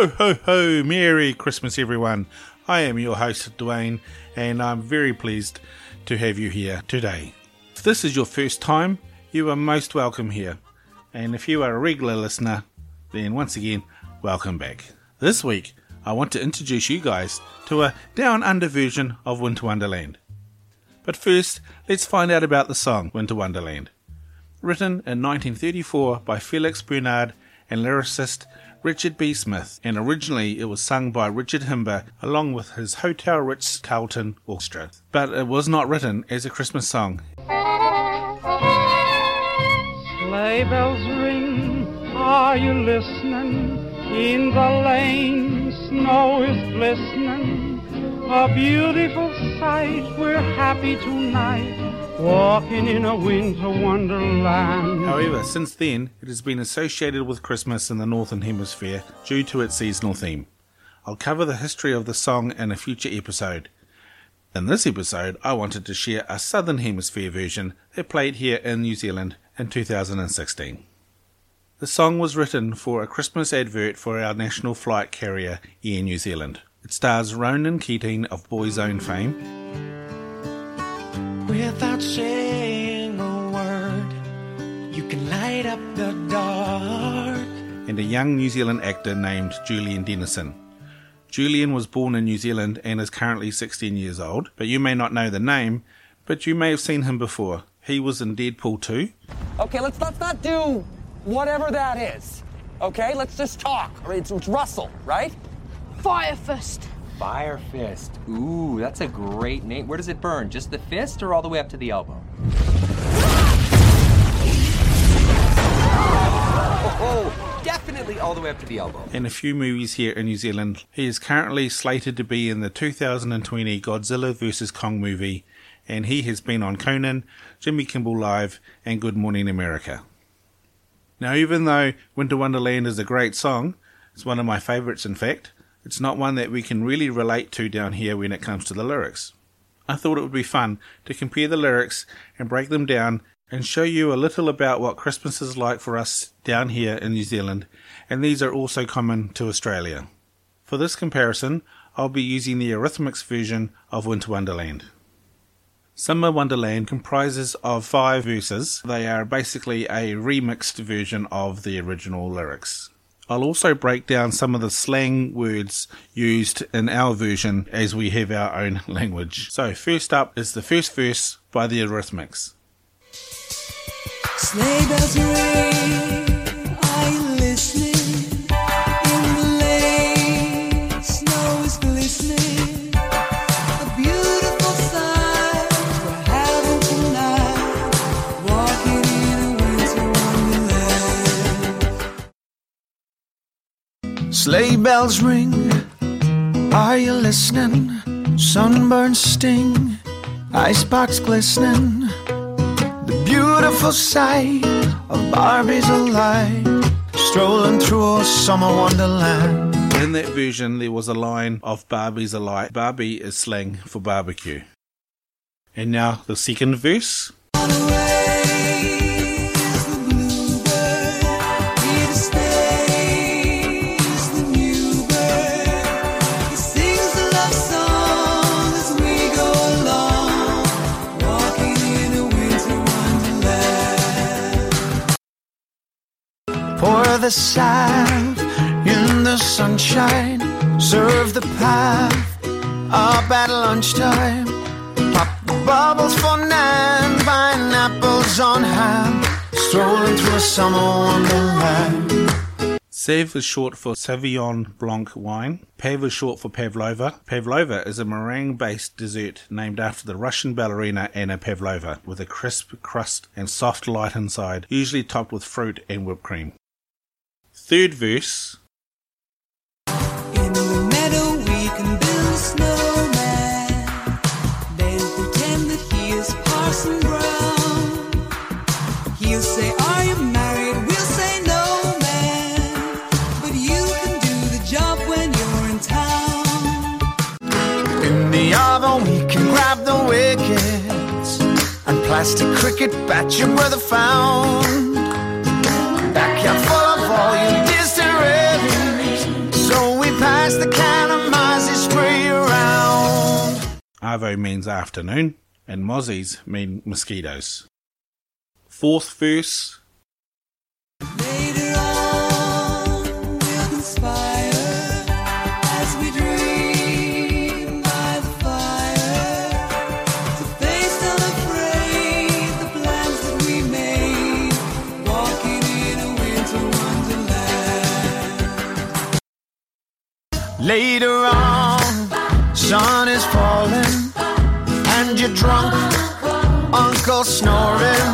Ho, ho, ho! Merry Christmas, everyone. I am your host, Dwayne, and I'm very pleased to have you here today. If this is your first time, you are most welcome here. And if you are a regular listener, then once again, welcome back. This week, I want to introduce you guys to a down under version of Winter Wonderland. But first, let's find out about the song Winter Wonderland. Written in 1934 by Felix Bernard and lyricist Richard B. Smith, and originally it was sung by Richard Himber along with his Hotel Ritz Carlton Orchestra. But it was not written as a Christmas song. Sleigh bells ring, are you listening? In the lane, snow is glistening. A beautiful sight, we're happy tonight, walking in a winter wonderland. However, since then, it has been associated with Christmas in the Northern Hemisphere due to its seasonal theme. I'll cover the history of the song in a future episode. In this episode, I wanted to share a Southern Hemisphere version that played here in New Zealand in 2016. The song was written for a Christmas advert for our national flight carrier, Air New Zealand. It stars Ronan Keating of Boyzone fame Without saying a word, you can light up the dark. and a young New Zealand actor named Julian Dennison. Julian was born in New Zealand and is currently 16 years old, but you may not know the name, but you may have seen him before. He was in Deadpool 2, Okay, let's let's not do whatever that is. Okay, let's just talk. It's, it's Russell, right? Fire Fist. Fire Fist. Ooh, that's a great name. Where does it burn? Just the fist or all the way up to the elbow? Oh, oh, definitely all the way up to the elbow. In a few movies here in New Zealand. He is currently slated to be in the 2020 Godzilla vs. Kong movie, and he has been on Conan, Jimmy Kimmel Live, and Good Morning America. Now, even though Winter Wonderland is a great song, it's one of my favourites in fact, it's not one that we can really relate to down here when it comes to the lyrics. I thought it would be fun to compare the lyrics and break them down and show you a little about what Christmas is like for us down here in New Zealand, and these are also common to Australia. For this comparison, I'll be using the Eurythmics version of Winter Wonderland. Summer Wonderland comprises of five verses. They are basically a remixed version of the original lyrics. I'll also break down some of the slang words used in our version as we have our own language. So, first up is the first verse by the Eurythmics. Sleigh bells ring, bells ring, are you listening? Sunburn sting, icebox glistening. The beautiful sight of Barbies alive, strolling through a summer wonderland. In that version, there was a line of Barbie's alight. Barbie is slang for barbecue. And now the second verse. The salve in the sunshine, serve the pav up at lunchtime. Pop the bubbles for nine, pineapples on hand, strolling through a summer wonderland. Sav is short for Sauvignon Blanc wine. Pav is short for Pavlova. Pavlova is a meringue based dessert named after the Russian ballerina Anna Pavlova, with a crisp crust and soft light inside, usually topped with fruit and whipped cream. Third verse In the meadow we can build a snowman. Then pretend that he is Parson Brown. He'll say, Are you married? We'll say, No, man. But you can do the job when you're in town. In the arvo we can grab the wickets and plastic cricket bat your brother found. Arvo means afternoon, and mozzies mean mosquitoes. Fourth verse Later on, sun is falling and you're drunk, uncle snoring.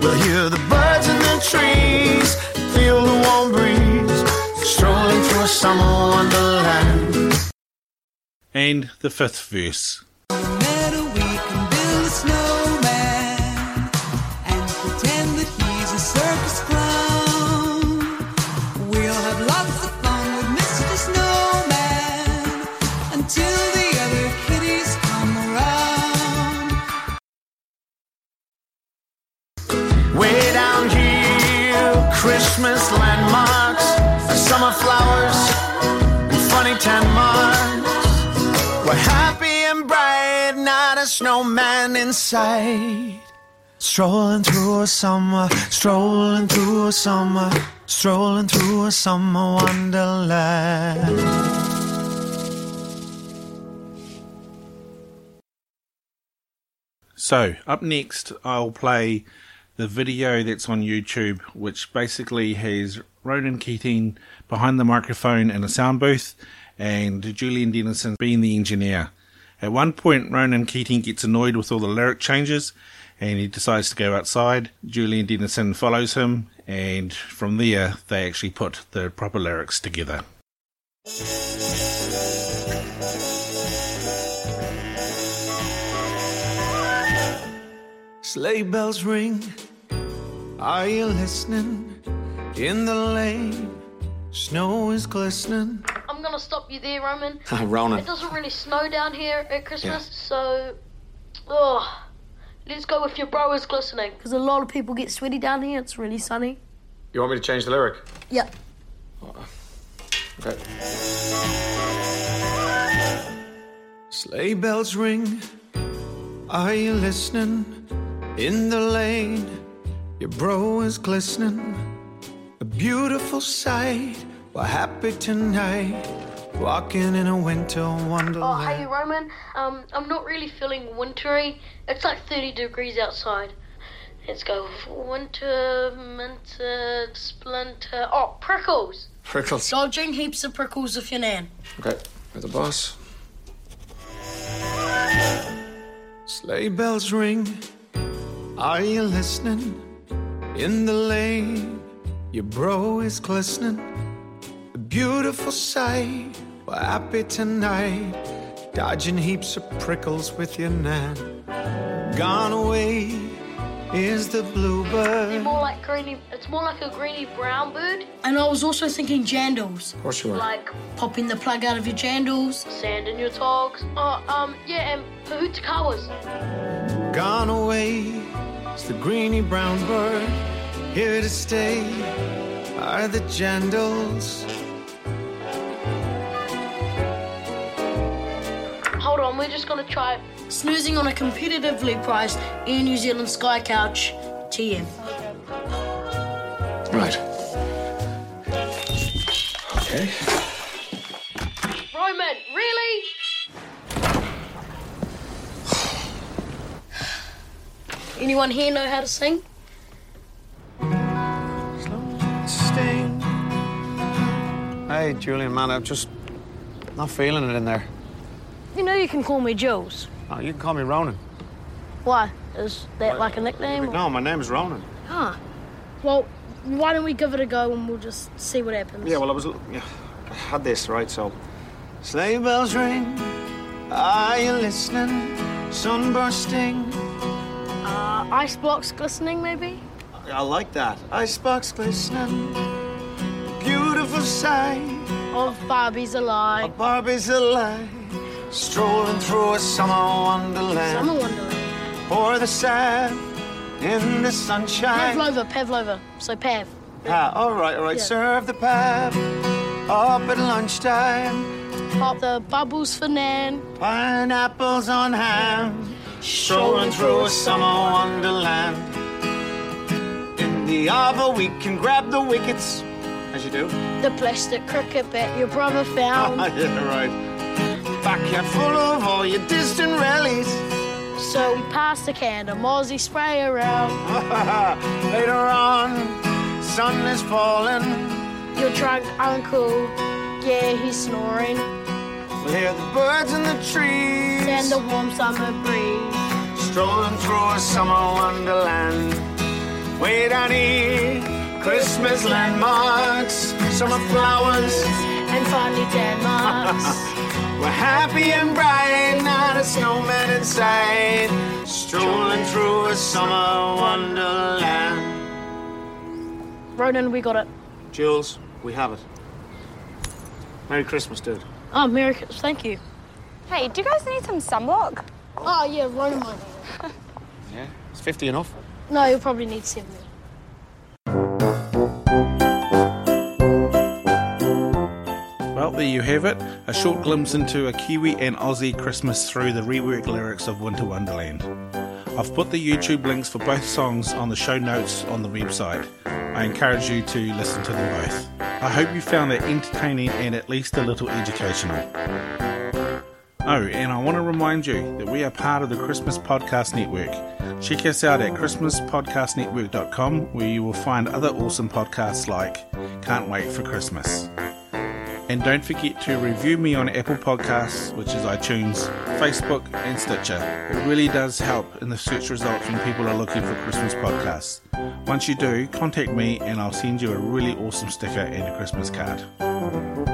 We'll hear the birds in the trees, feel the warm breeze, strolling through a summer wonderland. and the fifth verse. Not a snowman in sight. Strolling through a summer, strolling through a summer, strolling through a summer wonderland. So, up next, I'll play the video that's on YouTube, which basically has Ronan Keating behind the microphone in a sound booth and Julian Dennison being the engineer. At one point, Ronan Keating gets annoyed with all the lyric changes and he decides to go outside. Julian Dennison follows him, and from there, they actually put the proper lyrics together. Sleigh bells ring. Are you listening? In the lane, snow is glistening. I'm gonna stop you there, Roman. Ronan. It doesn't really snow down here at Christmas, so. Oh. Let's go with your bro is glistening. Because a lot of people get sweaty down here. It's really sunny. You want me to change the lyric? Yep. Okay. Sleigh bells ring. Are you listening? In the lane, your bro is glistening. A beautiful sight. We're happy tonight. Walking in a winter Oh, hey. Roman. Um, I'm not really feeling wintry. It's like 30 degrees outside. Let's go. Winter, minter, splinter. Oh, prickles. Prickles. Dodging heaps of prickles if you're nan. Okay. With the boss. Sleigh bells ring. Are you listening? In the lane, your bro is glistening. A beautiful sight. We're happy tonight. Dodging heaps of prickles with your nan. Gone away is the They're bluebird. more like greeny. It's more like a greeny brown bird. And I was also thinking jandals. Of course you are. Like Popping the plug out of your jandals. sand in your togs. Oh, um, yeah, and pohutukawas. Gone away is the greeny brown bird. Here to stay are the jandals. Hold on, we're just gonna try. Snoozing on a competitively priced Air New Zealand Sky Couch TM. Right. Okay. Roman, really? Anyone here know how to sing? Stain Hey, Julian, man, I'm just not feeling it in there. You know you can call me Jules. Oh, you can call me Ronan. Why? Is that like a nickname? No, my name's Ronan. Huh. Well, why don't we give it a go and we'll just see what happens? Yeah, well, I was. Yeah, I had this, right? So. Sleigh bells ring. Are you listening? Sun bursting. Uh, ice blocks glistening, maybe? I like that. Icebox glistening. Beautiful sight. Of Barbies alive. Barbie's alive. Strolling through a summer wonderland. Summer Wonderland. Pour the sand in the sunshine. Pavlova, Pavlova. So Pav. Ah, all right, all right. Yeah. Serve the Pav up at lunchtime. Pop the bubbles for Nan. Pineapples on ham. Strolling through a summer wonderland. In the arvo, we can grab the wickets. As you do. The plastic cricket bat your brother found. yeah, right. Backyard full of all your distant rallies. so we passed the can of Mozzie spray around. Later on, sun is falling. Your drunk uncle, yeah, he's snoring. We hear the birds in the trees. And the warm summer breeze. Strolling through a summer wonderland. Way down here, Christmas landmarks, summer flowers. And finally Denmark's. We're happy and bright, not a snowman in sight. Strolling through a summer wonderland. Ronan, we got it. Jules, we have it. Merry Christmas, dude. Oh, Merry Christmas. Thank you. Hey, do you guys need some sunblock? Oh, yeah, Ronan might need it. Yeah, it's 50 enough. No, you'll probably need 70. There you have it. A short glimpse into a Kiwi and Aussie Christmas through the reworked lyrics of Winter Wonderland. I've put the YouTube links for both songs on the show notes on the website. I encourage you to listen to them both. I hope you found it entertaining and at least a little educational. Oh, and I want to remind you that we are part of the Christmas Podcast Network. Check us out at ChristmasPodcastNetwork.com where you will find other awesome podcasts like Can't Wait for Christmas. And don't forget to review me on Apple Podcasts, which is iTunes, Facebook, and Stitcher. It really does help in the search results when people are looking for Christmas podcasts. Once you do, contact me and I'll send you a really awesome sticker and a Christmas card.